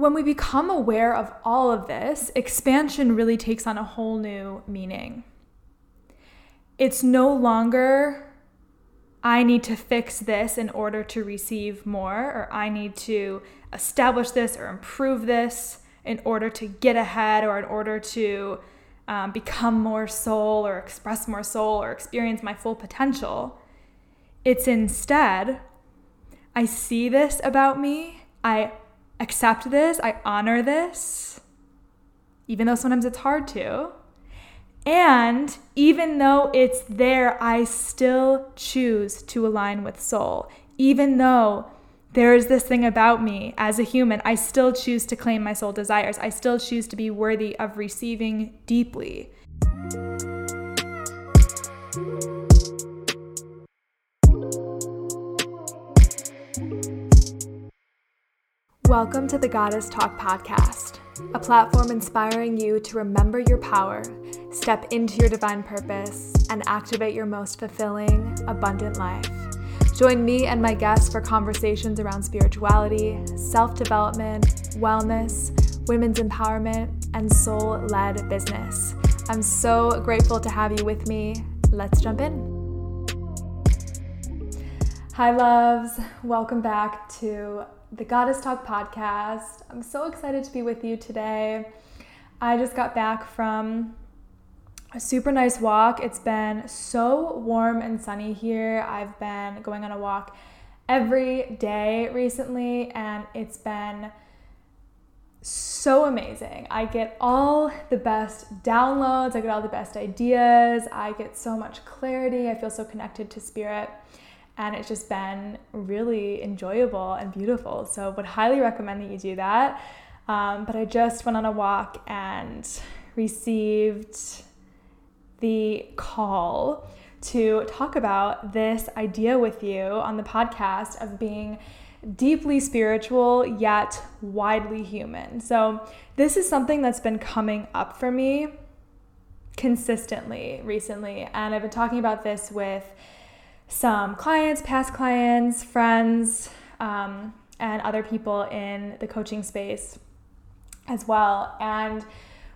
when we become aware of all of this, expansion really takes on a whole new meaning. It's no longer, I need to fix this in order to receive more, or I need to establish this or improve this in order to get ahead or in order to um, become more soul or express more soul or experience my full potential. It's instead, I see this about me, I accept this, I honor this, even though sometimes it's hard to. And even though it's there, I still choose to align with soul. Even though there is this thing about me as a human, I still choose to claim my soul desires. I still choose to be worthy of receiving deeply. Welcome to the Goddess Talk podcast, a platform inspiring you to remember your power, step into your divine purpose, and activate your most fulfilling, abundant life. Join me and my guests for conversations around spirituality, self development, wellness, women's empowerment, and soul led business. I'm so grateful to have you with me. Let's jump in. Hi, loves. Welcome back to the Goddess Talk podcast. I'm so excited to be with you today. I just got back from a super nice walk. It's been so warm and sunny here. I've been going on a walk every day recently, and it's been so amazing. I get all the best downloads, I get all the best ideas, I get so much clarity, I feel so connected to spirit and it's just been really enjoyable and beautiful. So, would highly recommend that you do that. Um, but I just went on a walk and received the call to talk about this idea with you on the podcast of being deeply spiritual yet widely human. So, this is something that's been coming up for me consistently recently, and I've been talking about this with some clients, past clients, friends, um, and other people in the coaching space as well. And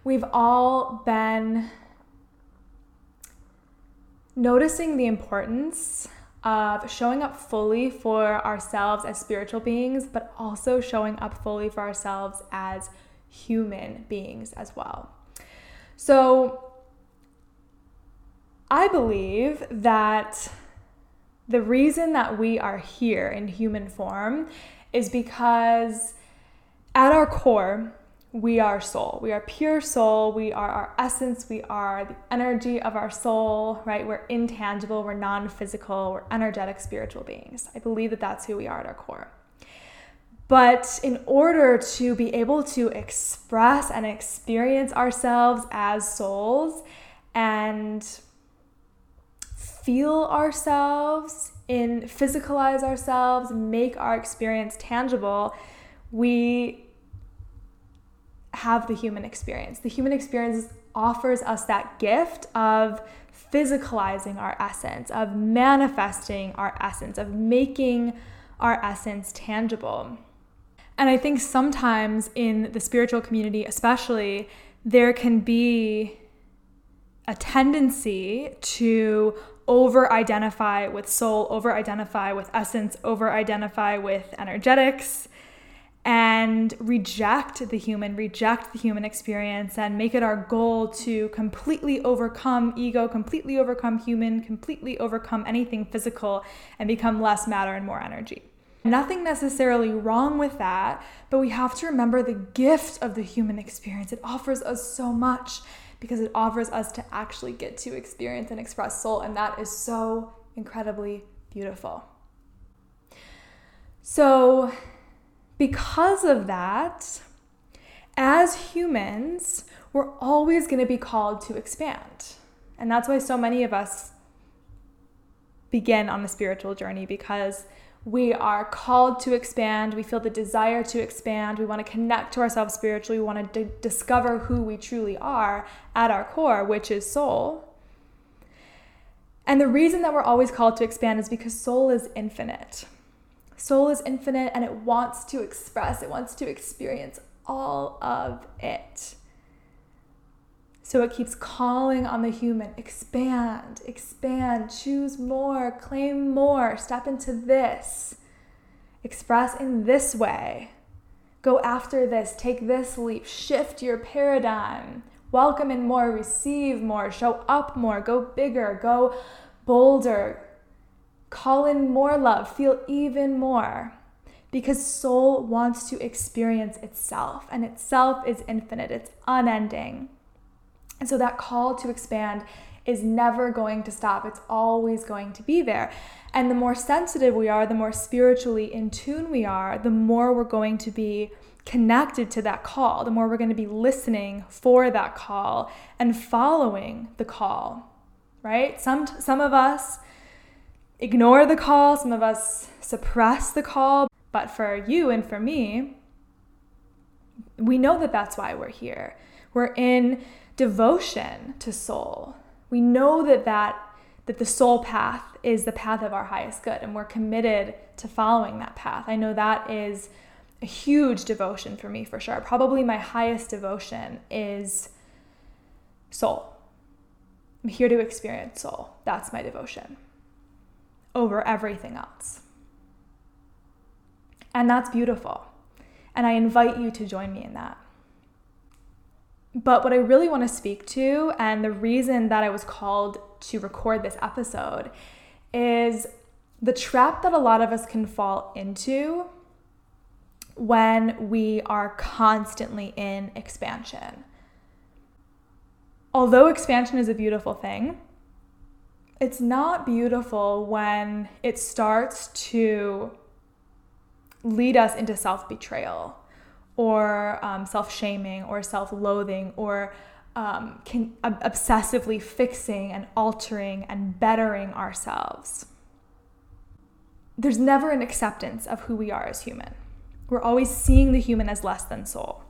we've all been noticing the importance of showing up fully for ourselves as spiritual beings, but also showing up fully for ourselves as human beings as well. So, I believe that the reason that we are here in human form is because at our core, we are soul. We are pure soul. We are our essence. We are the energy of our soul, right? We're intangible. We're non physical. We're energetic spiritual beings. I believe that that's who we are at our core. But in order to be able to express and experience ourselves as souls and feel ourselves, in physicalize ourselves, make our experience tangible, we have the human experience. The human experience offers us that gift of physicalizing our essence, of manifesting our essence, of making our essence tangible. And I think sometimes in the spiritual community, especially, there can be a tendency to over identify with soul, over identify with essence, over identify with energetics, and reject the human, reject the human experience, and make it our goal to completely overcome ego, completely overcome human, completely overcome anything physical, and become less matter and more energy. Nothing necessarily wrong with that, but we have to remember the gift of the human experience. It offers us so much because it offers us to actually get to experience and express soul, and that is so incredibly beautiful. So, because of that, as humans, we're always going to be called to expand. And that's why so many of us begin on a spiritual journey because we are called to expand. We feel the desire to expand. We want to connect to ourselves spiritually. We want to d- discover who we truly are at our core, which is soul. And the reason that we're always called to expand is because soul is infinite. Soul is infinite and it wants to express, it wants to experience all of it. So it keeps calling on the human expand, expand, choose more, claim more, step into this, express in this way, go after this, take this leap, shift your paradigm, welcome in more, receive more, show up more, go bigger, go bolder, call in more love, feel even more. Because soul wants to experience itself, and itself is infinite, it's unending. And so that call to expand is never going to stop. It's always going to be there. And the more sensitive we are, the more spiritually in tune we are, the more we're going to be connected to that call, the more we're going to be listening for that call and following the call. Right? Some some of us ignore the call, some of us suppress the call, but for you and for me, we know that that's why we're here. We're in devotion to soul. We know that that that the soul path is the path of our highest good and we're committed to following that path. I know that is a huge devotion for me for sure. Probably my highest devotion is soul. I'm here to experience soul. That's my devotion over everything else. And that's beautiful. And I invite you to join me in that. But what I really want to speak to, and the reason that I was called to record this episode, is the trap that a lot of us can fall into when we are constantly in expansion. Although expansion is a beautiful thing, it's not beautiful when it starts to lead us into self betrayal or um, self shaming or self loathing or um, can, obsessively fixing and altering and bettering ourselves. There's never an acceptance of who we are as human. We're always seeing the human as less than soul.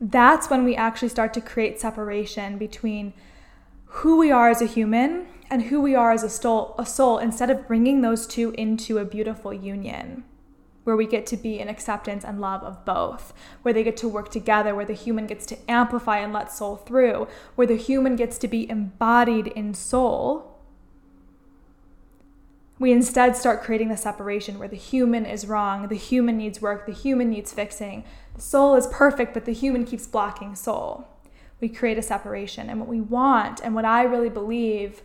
That's when we actually start to create separation between who we are as a human and who we are as a soul, a soul instead of bringing those two into a beautiful union where we get to be in acceptance and love of both, where they get to work together, where the human gets to amplify and let soul through, where the human gets to be embodied in soul. We instead start creating the separation where the human is wrong, the human needs work, the human needs fixing. The soul is perfect, but the human keeps blocking soul. We create a separation. And what we want, and what I really believe,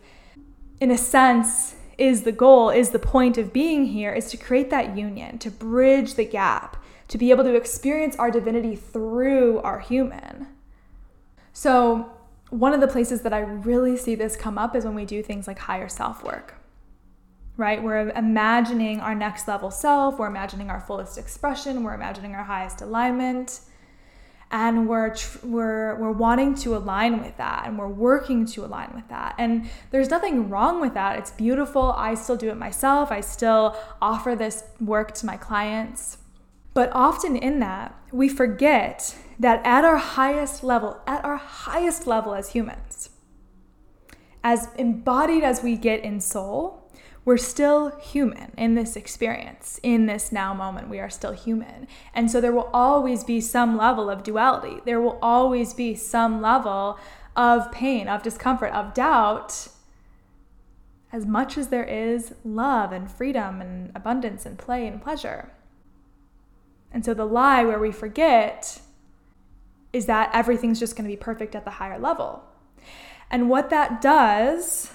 in a sense, is the goal, is the point of being here, is to create that union, to bridge the gap, to be able to experience our divinity through our human. So, one of the places that I really see this come up is when we do things like higher self work, right? We're imagining our next level self, we're imagining our fullest expression, we're imagining our highest alignment and we're we're we're wanting to align with that and we're working to align with that. And there's nothing wrong with that. It's beautiful. I still do it myself. I still offer this work to my clients. But often in that we forget that at our highest level at our highest level as humans as embodied as we get in soul we're still human in this experience, in this now moment. We are still human. And so there will always be some level of duality. There will always be some level of pain, of discomfort, of doubt, as much as there is love and freedom and abundance and play and pleasure. And so the lie where we forget is that everything's just going to be perfect at the higher level. And what that does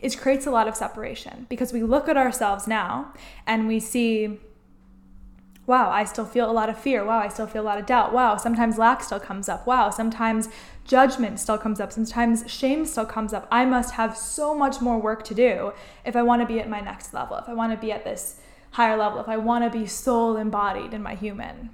it creates a lot of separation because we look at ourselves now and we see wow, I still feel a lot of fear. Wow, I still feel a lot of doubt. Wow, sometimes lack still comes up. Wow, sometimes judgment still comes up. Sometimes shame still comes up. I must have so much more work to do if I want to be at my next level, if I want to be at this higher level, if I want to be soul embodied in my human.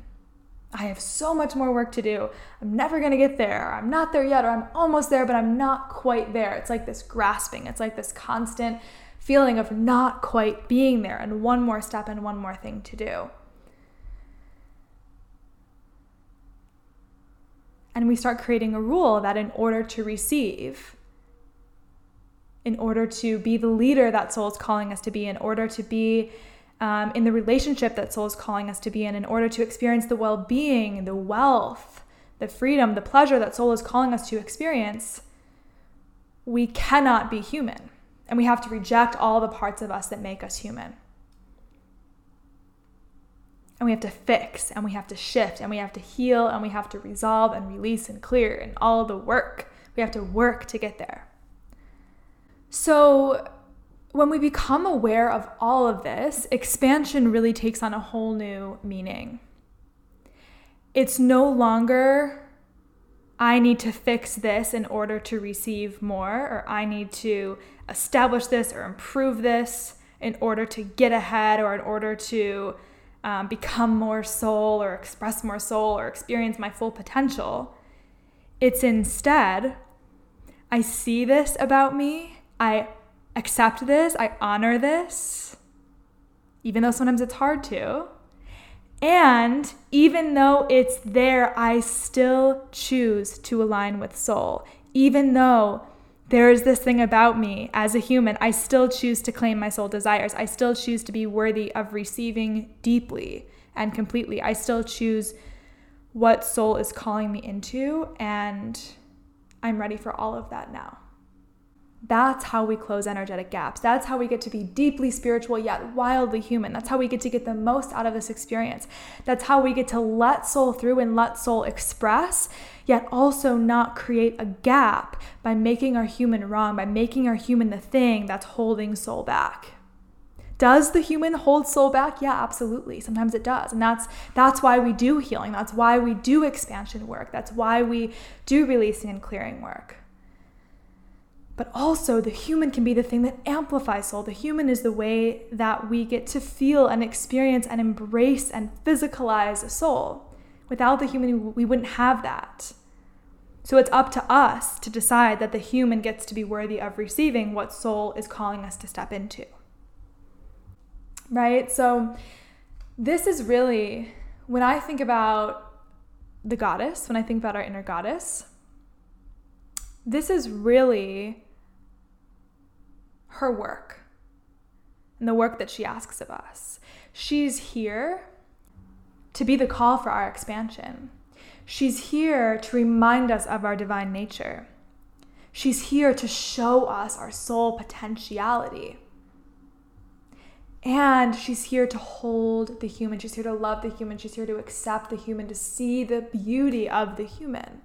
I have so much more work to do. I'm never to get there. I'm not there yet, or I'm almost there, but I'm not quite there. It's like this grasping, it's like this constant feeling of not quite being there, and one more step and one more thing to do. And we start creating a rule that in order to receive, in order to be the leader that soul is calling us to be, in order to be um, in the relationship that soul is calling us to be in, in order to experience the well being, the wealth, the freedom, the pleasure that soul is calling us to experience, we cannot be human. And we have to reject all the parts of us that make us human. And we have to fix and we have to shift and we have to heal and we have to resolve and release and clear and all the work. We have to work to get there. So, when we become aware of all of this, expansion really takes on a whole new meaning. It's no longer, I need to fix this in order to receive more, or I need to establish this or improve this in order to get ahead or in order to um, become more soul or express more soul or experience my full potential. It's instead, I see this about me, I accept this, I honor this, even though sometimes it's hard to. And even though it's there, I still choose to align with soul. Even though there is this thing about me as a human, I still choose to claim my soul desires. I still choose to be worthy of receiving deeply and completely. I still choose what soul is calling me into, and I'm ready for all of that now. That's how we close energetic gaps. That's how we get to be deeply spiritual yet wildly human. That's how we get to get the most out of this experience. That's how we get to let soul through and let soul express, yet also not create a gap by making our human wrong, by making our human the thing that's holding soul back. Does the human hold soul back? Yeah, absolutely. Sometimes it does. And that's that's why we do healing. That's why we do expansion work. That's why we do releasing and clearing work. But also, the human can be the thing that amplifies soul. The human is the way that we get to feel and experience and embrace and physicalize a soul. Without the human, we wouldn't have that. So it's up to us to decide that the human gets to be worthy of receiving what soul is calling us to step into. Right? So, this is really, when I think about the goddess, when I think about our inner goddess, this is really her work and the work that she asks of us. She's here to be the call for our expansion. She's here to remind us of our divine nature. She's here to show us our soul potentiality. And she's here to hold the human. She's here to love the human. She's here to accept the human, to see the beauty of the human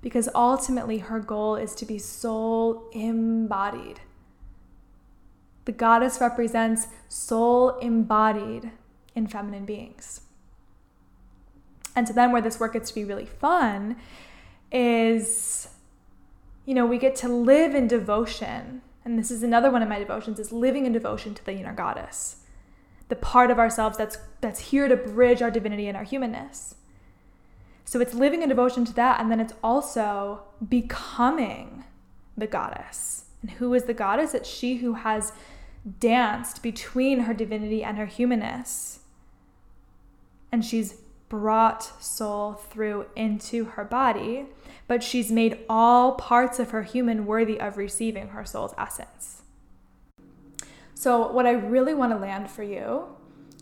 because ultimately her goal is to be soul embodied. The goddess represents soul embodied in feminine beings. And so then, where this work gets to be really fun is, you know, we get to live in devotion. And this is another one of my devotions is living in devotion to the inner goddess, the part of ourselves that's that's here to bridge our divinity and our humanness. So it's living in devotion to that, and then it's also becoming the goddess. And who is the goddess? It's she who has danced between her divinity and her humanness. And she's brought soul through into her body, but she's made all parts of her human worthy of receiving her soul's essence. So, what I really want to land for you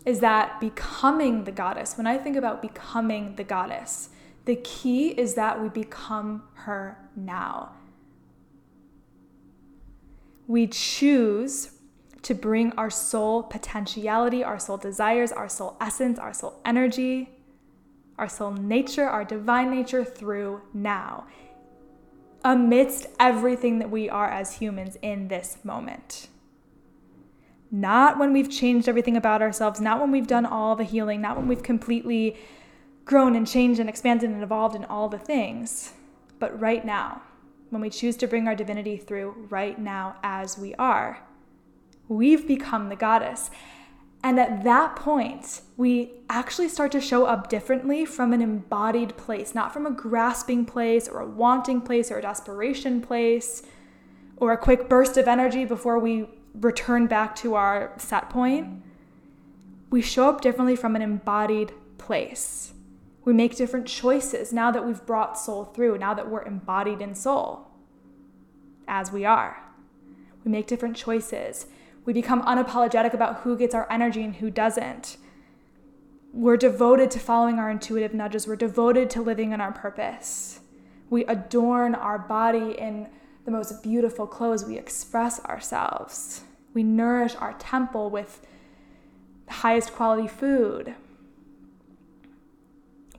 is that becoming the goddess, when I think about becoming the goddess, the key is that we become her now. We choose to bring our soul potentiality, our soul desires, our soul essence, our soul energy, our soul nature, our divine nature through now, amidst everything that we are as humans in this moment. Not when we've changed everything about ourselves, not when we've done all the healing, not when we've completely grown and changed and expanded and evolved in all the things. But right now, when we choose to bring our divinity through right now as we are, we've become the goddess. And at that point, we actually start to show up differently from an embodied place, not from a grasping place or a wanting place or a desperation place or a quick burst of energy before we return back to our set point. We show up differently from an embodied place. We make different choices now that we've brought soul through, now that we're embodied in soul, as we are. We make different choices. We become unapologetic about who gets our energy and who doesn't. We're devoted to following our intuitive nudges. We're devoted to living in our purpose. We adorn our body in the most beautiful clothes. We express ourselves. We nourish our temple with the highest quality food.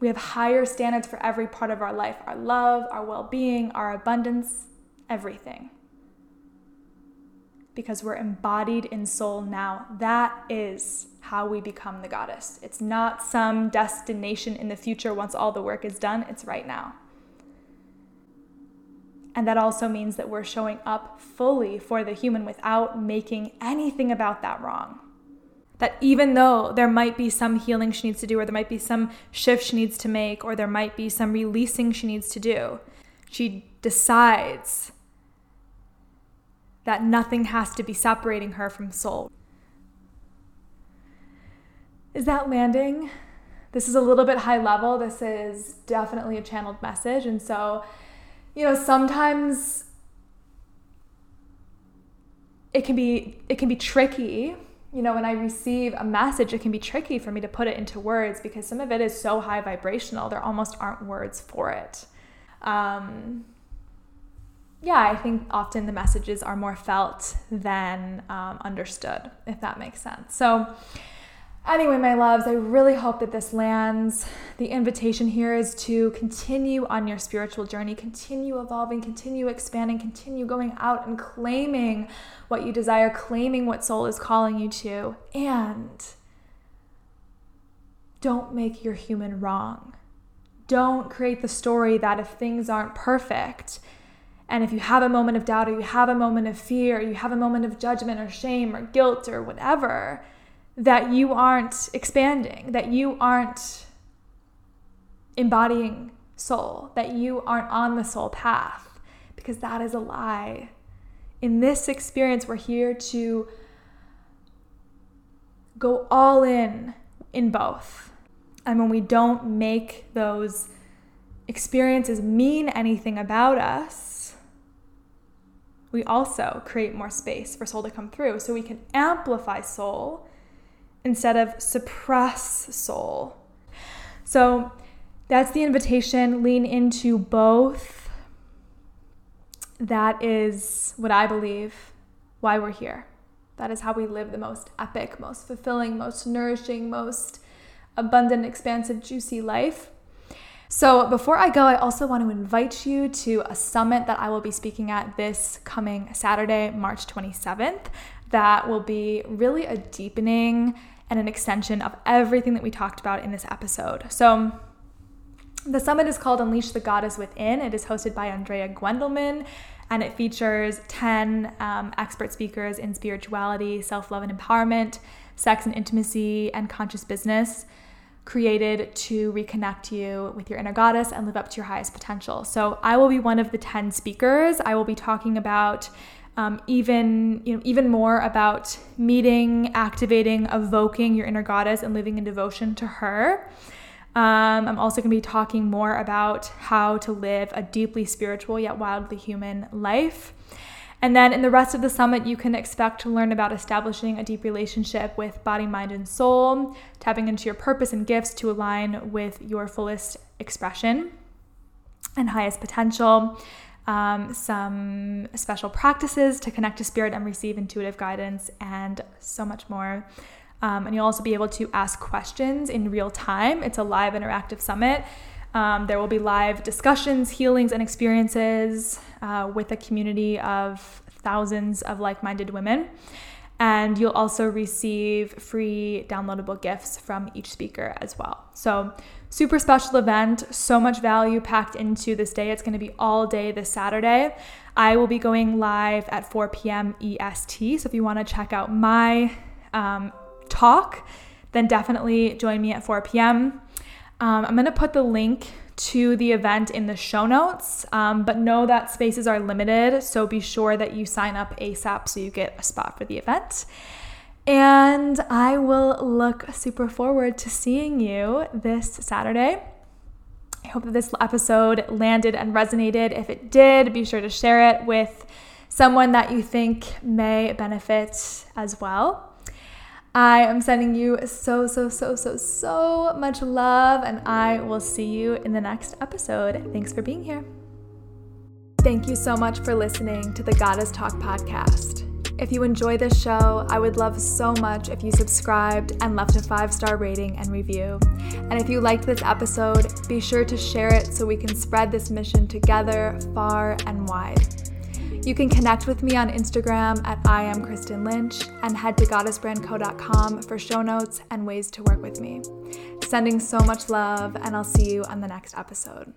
We have higher standards for every part of our life our love, our well being, our abundance, everything. Because we're embodied in soul now. That is how we become the goddess. It's not some destination in the future once all the work is done, it's right now. And that also means that we're showing up fully for the human without making anything about that wrong. That even though there might be some healing she needs to do, or there might be some shift she needs to make, or there might be some releasing she needs to do, she decides that nothing has to be separating her from soul. Is that landing? This is a little bit high level. This is definitely a channeled message. And so, you know, sometimes it can be it can be tricky you know, when I receive a message, it can be tricky for me to put it into words because some of it is so high vibrational, there almost aren't words for it. Um, yeah, I think often the messages are more felt than um, understood, if that makes sense. So, Anyway, my loves, I really hope that this lands. The invitation here is to continue on your spiritual journey, continue evolving, continue expanding, continue going out and claiming what you desire, claiming what soul is calling you to, and don't make your human wrong. Don't create the story that if things aren't perfect, and if you have a moment of doubt, or you have a moment of fear, or you have a moment of judgment, or shame, or guilt, or whatever, that you aren't expanding, that you aren't embodying soul, that you aren't on the soul path, because that is a lie. In this experience, we're here to go all in in both. And when we don't make those experiences mean anything about us, we also create more space for soul to come through so we can amplify soul instead of suppress soul. So that's the invitation. Lean into both. That is what I believe why we're here. That is how we live the most epic, most fulfilling, most nourishing, most abundant, expansive, juicy life. So, before I go, I also want to invite you to a summit that I will be speaking at this coming Saturday, March 27th that will be really a deepening and an extension of everything that we talked about in this episode. So, the summit is called Unleash the Goddess Within. It is hosted by Andrea Gwendelman and it features 10 um, expert speakers in spirituality, self love and empowerment, sex and intimacy, and conscious business, created to reconnect you with your inner goddess and live up to your highest potential. So, I will be one of the 10 speakers. I will be talking about um, even you know even more about meeting, activating, evoking your inner goddess and living in devotion to her. Um, I'm also going to be talking more about how to live a deeply spiritual yet wildly human life. And then in the rest of the summit, you can expect to learn about establishing a deep relationship with body, mind, and soul, tapping into your purpose and gifts to align with your fullest expression and highest potential um, some special practices to connect to spirit and receive intuitive guidance, and so much more. Um, and you'll also be able to ask questions in real time. It's a live interactive summit. Um, there will be live discussions, healings, and experiences uh, with a community of thousands of like minded women. And you'll also receive free downloadable gifts from each speaker as well. So, super special event, so much value packed into this day. It's to be all day this Saturday. I will be going live at 4 p.m. EST. So, if you want to check out my um, talk, then definitely join me at 4 p.m. Um, I'm to put the link to the event in the show notes, um, but know that spaces are limited, so be sure that you sign up ASAP so you get a spot for the event. And I will look super forward to seeing you this Saturday. I hope that this episode landed and resonated. If it did, be sure to share it with someone that you think may benefit as well. I am sending you so, so, so, so, so much love, and I will see you in the next episode. Thanks for being here. Thank you so much for listening to the Goddess Talk podcast. If you enjoy this show, I would love so much if you subscribed and left a five star rating and review. And if you liked this episode, be sure to share it so we can spread this mission together far and wide. You can connect with me on Instagram at I am Kristen Lynch and head to goddessbrandco.com for show notes and ways to work with me. Sending so much love, and I'll see you on the next episode.